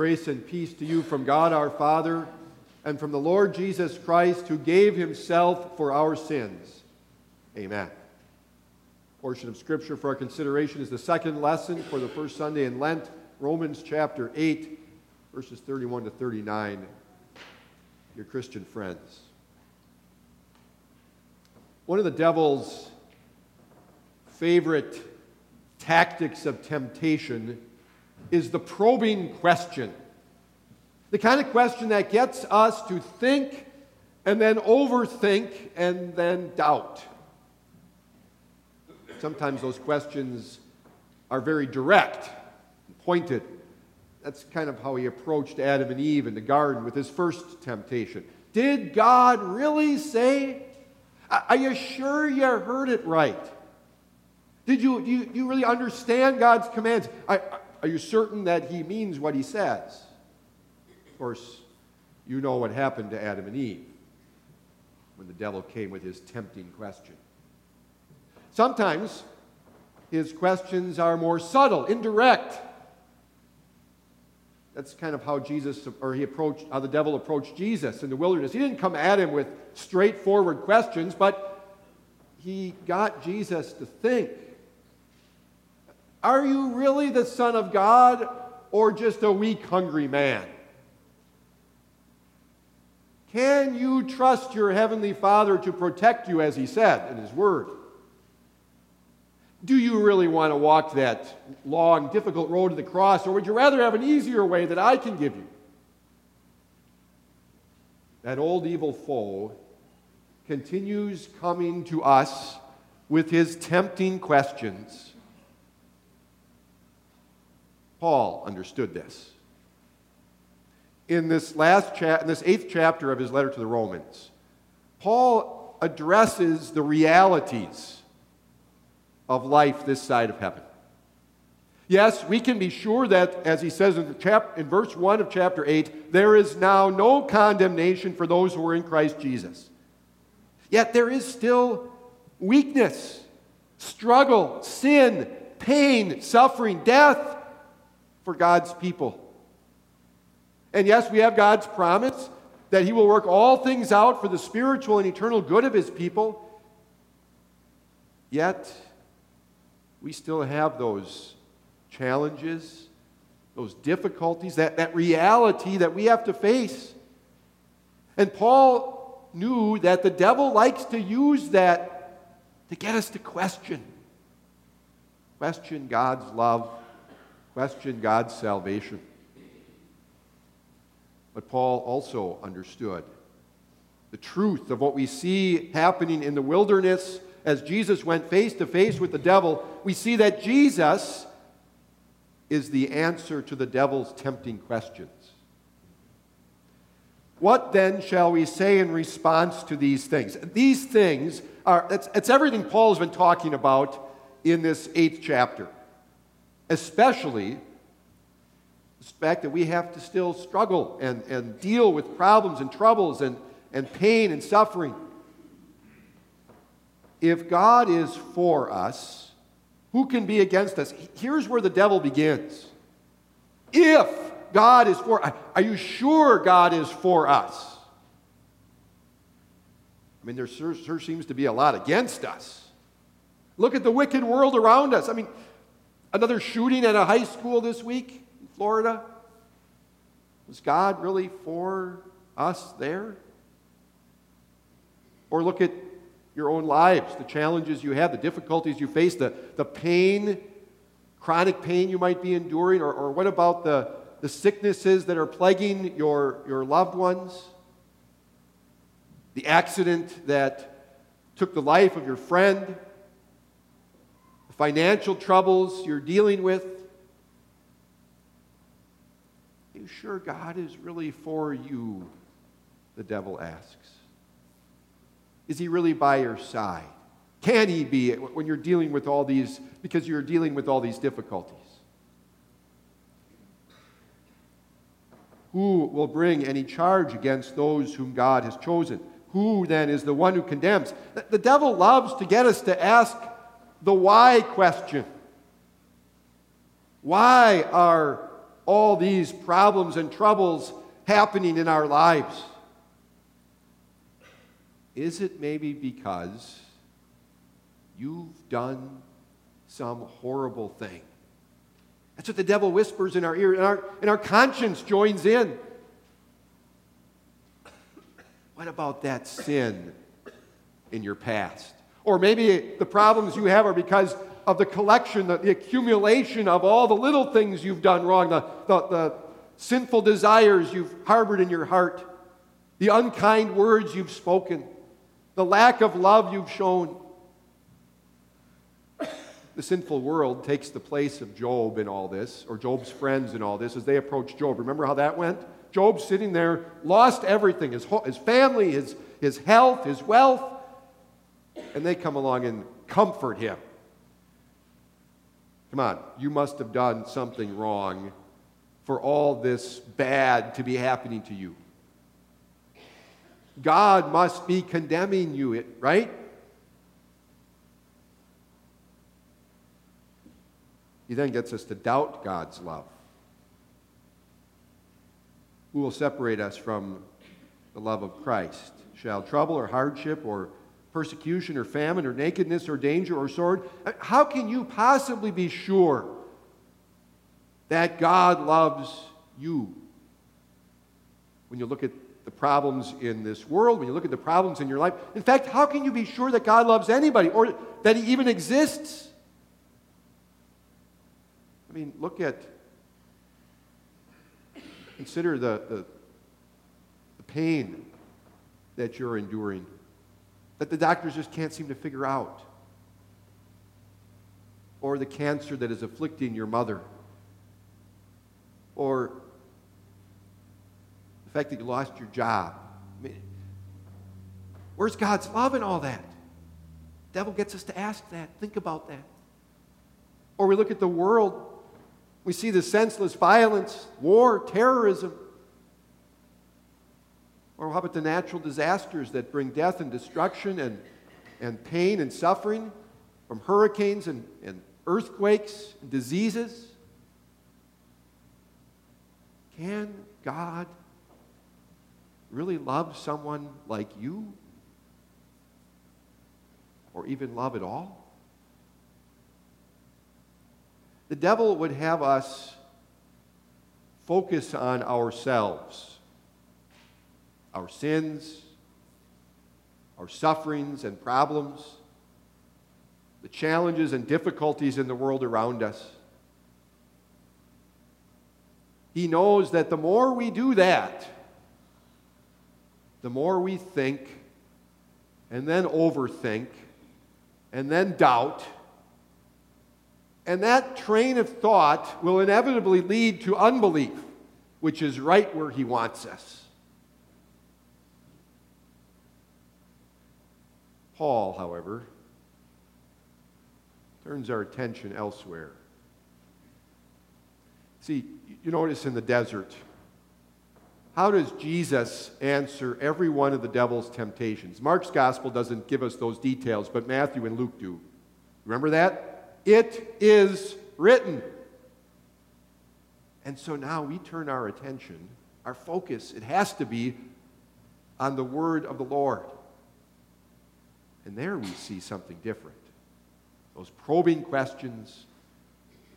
Grace and peace to you from God our Father and from the Lord Jesus Christ, who gave himself for our sins. Amen. Portion of Scripture for our consideration is the second lesson for the first Sunday in Lent, Romans chapter 8, verses 31 to 39. Your Christian friends. One of the devil's favorite tactics of temptation is the probing question. The kind of question that gets us to think and then overthink and then doubt. Sometimes those questions are very direct, pointed. That's kind of how he approached Adam and Eve in the garden with his first temptation. Did God really say? Are you sure you heard it right? Did you, you, you really understand God's commands? Are, are you certain that he means what he says? Of course, you know what happened to Adam and Eve when the devil came with his tempting question. Sometimes his questions are more subtle, indirect. That's kind of how Jesus, or he approached, how the devil approached Jesus in the wilderness. He didn't come at him with straightforward questions, but he got Jesus to think. Are you really the Son of God or just a weak, hungry man? Can you trust your Heavenly Father to protect you as He said in His Word? Do you really want to walk that long, difficult road to the cross, or would you rather have an easier way that I can give you? That old evil foe continues coming to us with his tempting questions. Paul understood this. In this last cha- in this eighth chapter of his letter to the Romans, Paul addresses the realities of life this side of heaven. Yes, we can be sure that, as he says in, chap- in verse 1 of chapter 8, there is now no condemnation for those who are in Christ Jesus. Yet there is still weakness, struggle, sin, pain, suffering, death for God's people. And yes, we have God's promise that He will work all things out for the spiritual and eternal good of His people. Yet, we still have those challenges, those difficulties, that, that reality that we have to face. And Paul knew that the devil likes to use that to get us to question. Question God's love, question God's salvation. But Paul also understood the truth of what we see happening in the wilderness as Jesus went face to face with the devil, we see that Jesus is the answer to the devil's tempting questions. What then shall we say in response to these things? These things are, it's, it's everything Paul's been talking about in this eighth chapter, especially the fact that we have to still struggle and, and deal with problems and troubles and, and pain and suffering if God is for us, who can be against us? Here's where the devil begins. If God is for are you sure God is for us? I mean, there sure, sure seems to be a lot against us. Look at the wicked world around us. I mean, another shooting at a high school this week in Florida. Was God really for us there? Or look at your own lives, the challenges you have, the difficulties you face, the, the pain, chronic pain you might be enduring, or, or what about the, the sicknesses that are plaguing your, your loved ones? The accident that took the life of your friend, financial troubles you're dealing with. Are you sure God is really for you? The devil asks. Is he really by your side? Can he be when you're dealing with all these, because you're dealing with all these difficulties? Who will bring any charge against those whom God has chosen? Who then is the one who condemns? The devil loves to get us to ask the why question. Why are all these problems and troubles happening in our lives? Is it maybe because you've done some horrible thing? That's what the devil whispers in our ear, and our, and our conscience joins in. What about that sin in your past? Or maybe the problems you have are because of the collection, the, the accumulation of all the little things you've done wrong, the, the, the sinful desires you've harbored in your heart, the unkind words you've spoken, the lack of love you've shown. The sinful world takes the place of Job in all this, or Job's friends in all this, as they approach Job. Remember how that went? Job sitting there, lost everything his, his family, his, his health, his wealth. And they come along and comfort him. Come on, you must have done something wrong for all this bad to be happening to you. God must be condemning you, right? He then gets us to doubt God's love. Who will separate us from the love of Christ? Shall trouble or hardship or persecution or famine or nakedness or danger or sword? Uh, how can you possibly be sure that God loves you? When you look at the problems in this world, when you look at the problems in your life, in fact, how can you be sure that God loves anybody or that He even exists? I mean, look at Consider the, the, the pain that you're enduring, that the doctors just can't seem to figure out, or the cancer that is afflicting your mother, or the fact that you lost your job. I mean, where's God's love in all that? The devil gets us to ask that, think about that. Or we look at the world we see the senseless violence, war, terrorism. Or how about the natural disasters that bring death and destruction and, and pain and suffering from hurricanes and, and earthquakes and diseases? Can God really love someone like you? Or even love at all? The devil would have us focus on ourselves, our sins, our sufferings and problems, the challenges and difficulties in the world around us. He knows that the more we do that, the more we think and then overthink and then doubt and that train of thought will inevitably lead to unbelief, which is right where he wants us. Paul, however, turns our attention elsewhere. See, you notice in the desert, how does Jesus answer every one of the devil's temptations? Mark's gospel doesn't give us those details, but Matthew and Luke do. Remember that? It is written. And so now we turn our attention, our focus, it has to be on the word of the Lord. And there we see something different. Those probing questions,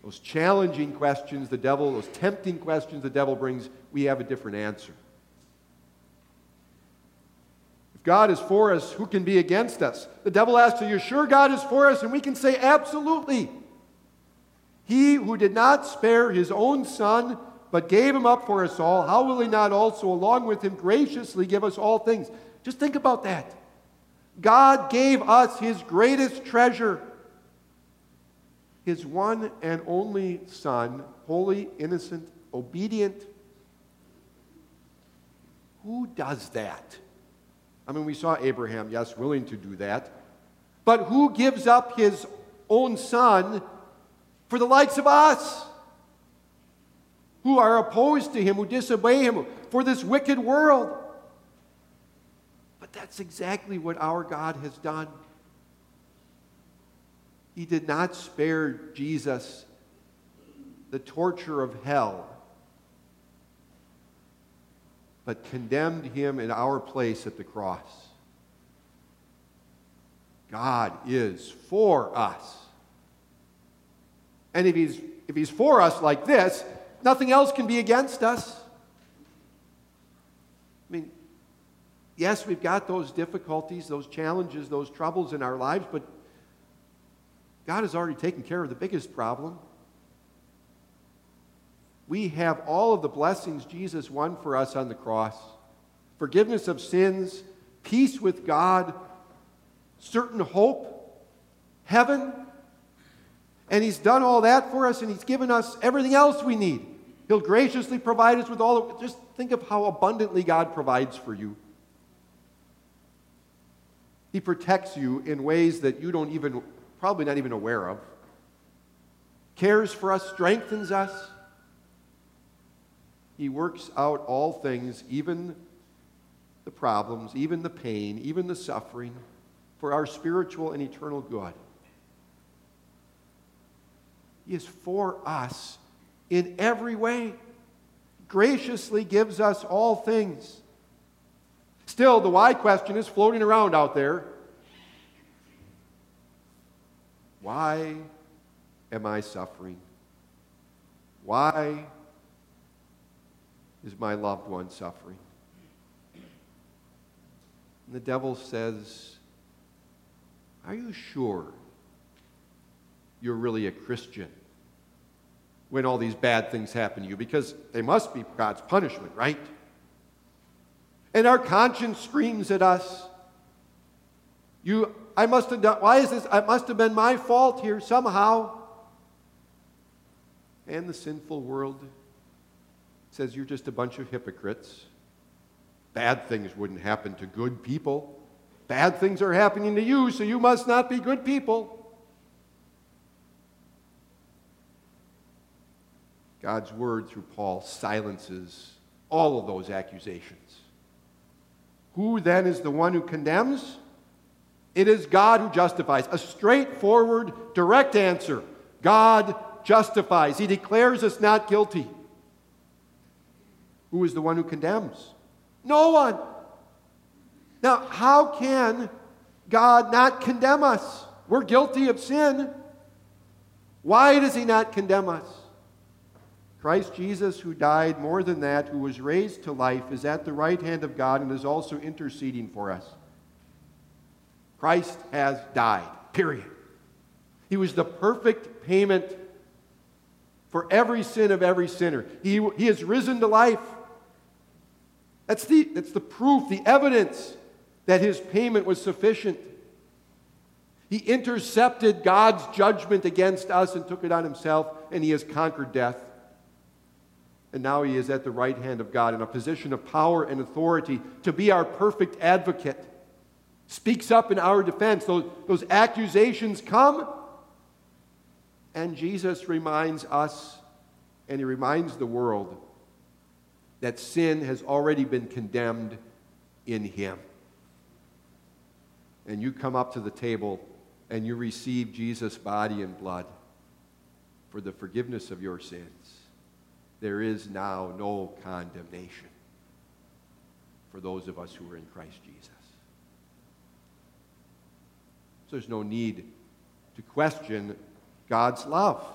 those challenging questions the devil, those tempting questions the devil brings, we have a different answer. If God is for us, who can be against us? The devil asks, Are you sure God is for us? And we can say, Absolutely. He who did not spare his own son, but gave him up for us all, how will he not also, along with him, graciously give us all things? Just think about that. God gave us his greatest treasure, his one and only Son, holy, innocent, obedient. Who does that? I mean, we saw Abraham, yes, willing to do that. But who gives up his own son for the likes of us? Who are opposed to him, who disobey him, for this wicked world? That's exactly what our God has done. He did not spare Jesus the torture of hell but condemned him in our place at the cross. God is for us. And if he's, if he's for us like this, nothing else can be against us. I mean, yes, we've got those difficulties, those challenges, those troubles in our lives, but God has already taken care of the biggest problem. We have all of the blessings Jesus won for us on the cross forgiveness of sins, peace with God, certain hope, heaven. And He's done all that for us, and He's given us everything else we need. He'll graciously provide us with all of Just think of how abundantly God provides for you. He protects you in ways that you don't even, probably not even aware of. Cares for us, strengthens us. He works out all things, even the problems, even the pain, even the suffering, for our spiritual and eternal good. He is for us in every way, graciously gives us all things. Still, the why question is floating around out there. Why am I suffering? Why is my loved one suffering? And the devil says, Are you sure you're really a Christian when all these bad things happen to you? Because they must be God's punishment, right? And our conscience screams at us. You, I must have done, why is this? It must have been my fault here somehow. And the sinful world says you're just a bunch of hypocrites. Bad things wouldn't happen to good people. Bad things are happening to you, so you must not be good people. God's word through Paul silences all of those accusations. Who then is the one who condemns? It is God who justifies. A straightforward, direct answer. God justifies. He declares us not guilty. Who is the one who condemns? No one. Now, how can God not condemn us? We're guilty of sin. Why does He not condemn us? Christ Jesus, who died more than that, who was raised to life, is at the right hand of God and is also interceding for us. Christ has died, period. He was the perfect payment for every sin of every sinner. He, he has risen to life. That's the, that's the proof, the evidence that his payment was sufficient. He intercepted God's judgment against us and took it on himself, and he has conquered death. And now he is at the right hand of God in a position of power and authority to be our perfect advocate. Speaks up in our defense. Those, those accusations come, and Jesus reminds us and he reminds the world that sin has already been condemned in him. And you come up to the table and you receive Jesus' body and blood for the forgiveness of your sins. There is now no condemnation for those of us who are in Christ Jesus. So there's no need to question God's love.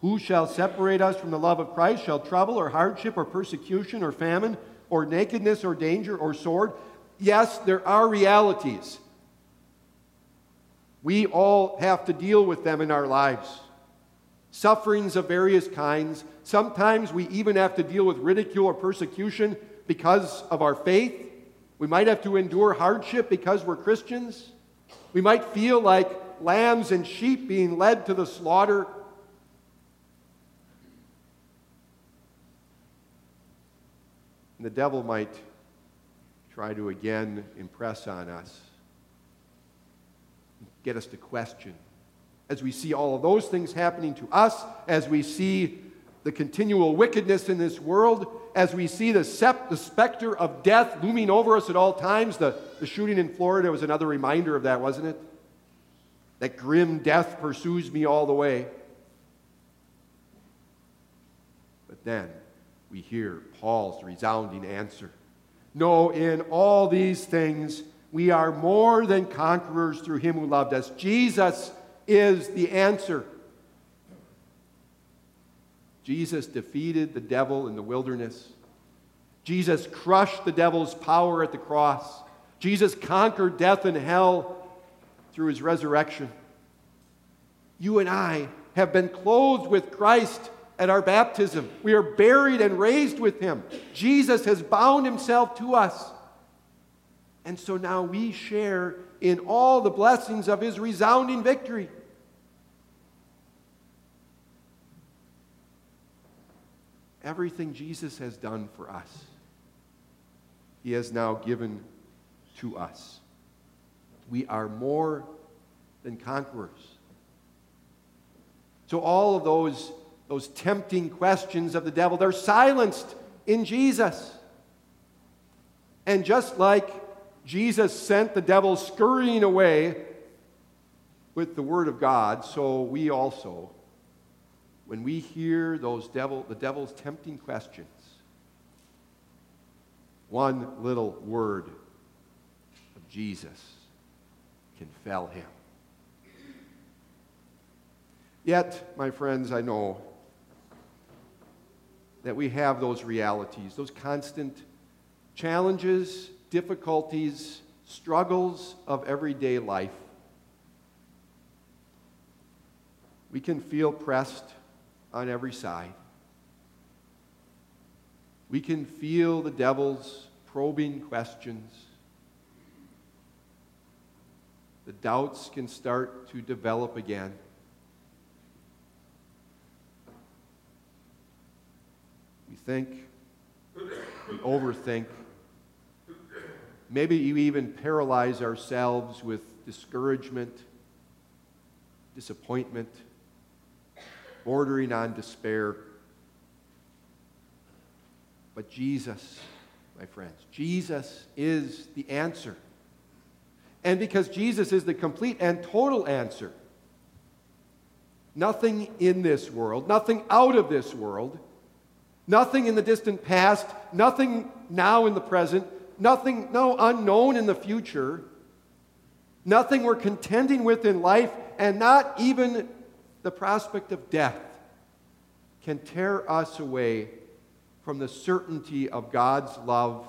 Who shall separate us from the love of Christ? Shall trouble or hardship or persecution or famine or nakedness or danger or sword? Yes, there are realities. We all have to deal with them in our lives. Sufferings of various kinds. Sometimes we even have to deal with ridicule or persecution because of our faith. We might have to endure hardship because we're Christians. We might feel like lambs and sheep being led to the slaughter And the devil might try to again impress on us, get us to question. As we see all of those things happening to us, as we see the continual wickedness in this world, as we see the, sep- the specter of death looming over us at all times, the, the shooting in Florida was another reminder of that, wasn't it? That grim death pursues me all the way. But then, we hear Paul's resounding answer No, in all these things, we are more than conquerors through him who loved us. Jesus is the answer. Jesus defeated the devil in the wilderness. Jesus crushed the devil's power at the cross. Jesus conquered death and hell through his resurrection. You and I have been clothed with Christ at our baptism. We are buried and raised with him. Jesus has bound himself to us. And so now we share in all the blessings of his resounding victory. Everything Jesus has done for us, he has now given to us. We are more than conquerors. So, all of those, those tempting questions of the devil, they're silenced in Jesus. And just like Jesus sent the devil scurrying away with the word of God, so we also when we hear those devil, the devil's tempting questions, one little word of Jesus can fell him. Yet, my friends, I know that we have those realities, those constant challenges, difficulties, struggles of everyday life. We can feel pressed on every side. We can feel the devil's probing questions. The doubts can start to develop again. We think, we overthink. Maybe you even paralyze ourselves with discouragement, disappointment bordering on despair. But Jesus, my friends, Jesus is the answer. And because Jesus is the complete and total answer, nothing in this world, nothing out of this world, nothing in the distant past, nothing now in the present, nothing no unknown in the future, nothing we're contending with in life, and not even the prospect of death can tear us away from the certainty of God's love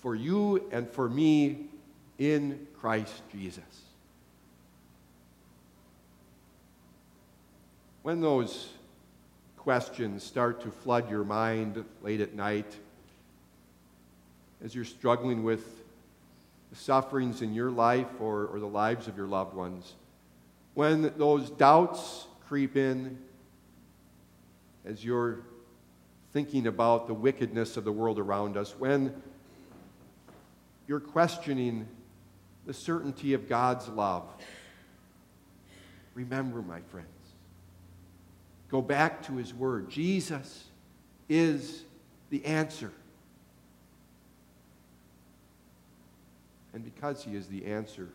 for you and for me in Christ Jesus. When those questions start to flood your mind late at night, as you're struggling with the sufferings in your life or, or the lives of your loved ones, when those doubts creep in, as you're thinking about the wickedness of the world around us, when you're questioning the certainty of God's love, remember, my friends, go back to His Word. Jesus is the answer. And because He is the answer,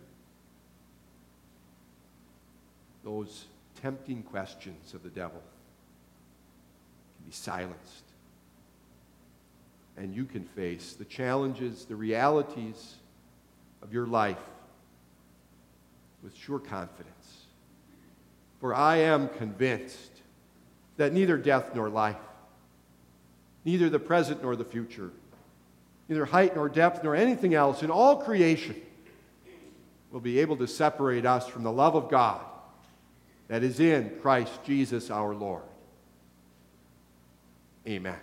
those tempting questions of the devil can be silenced. And you can face the challenges, the realities of your life with sure confidence. For I am convinced that neither death nor life, neither the present nor the future, neither height nor depth nor anything else in all creation will be able to separate us from the love of God that is in Christ Jesus our Lord. Amen.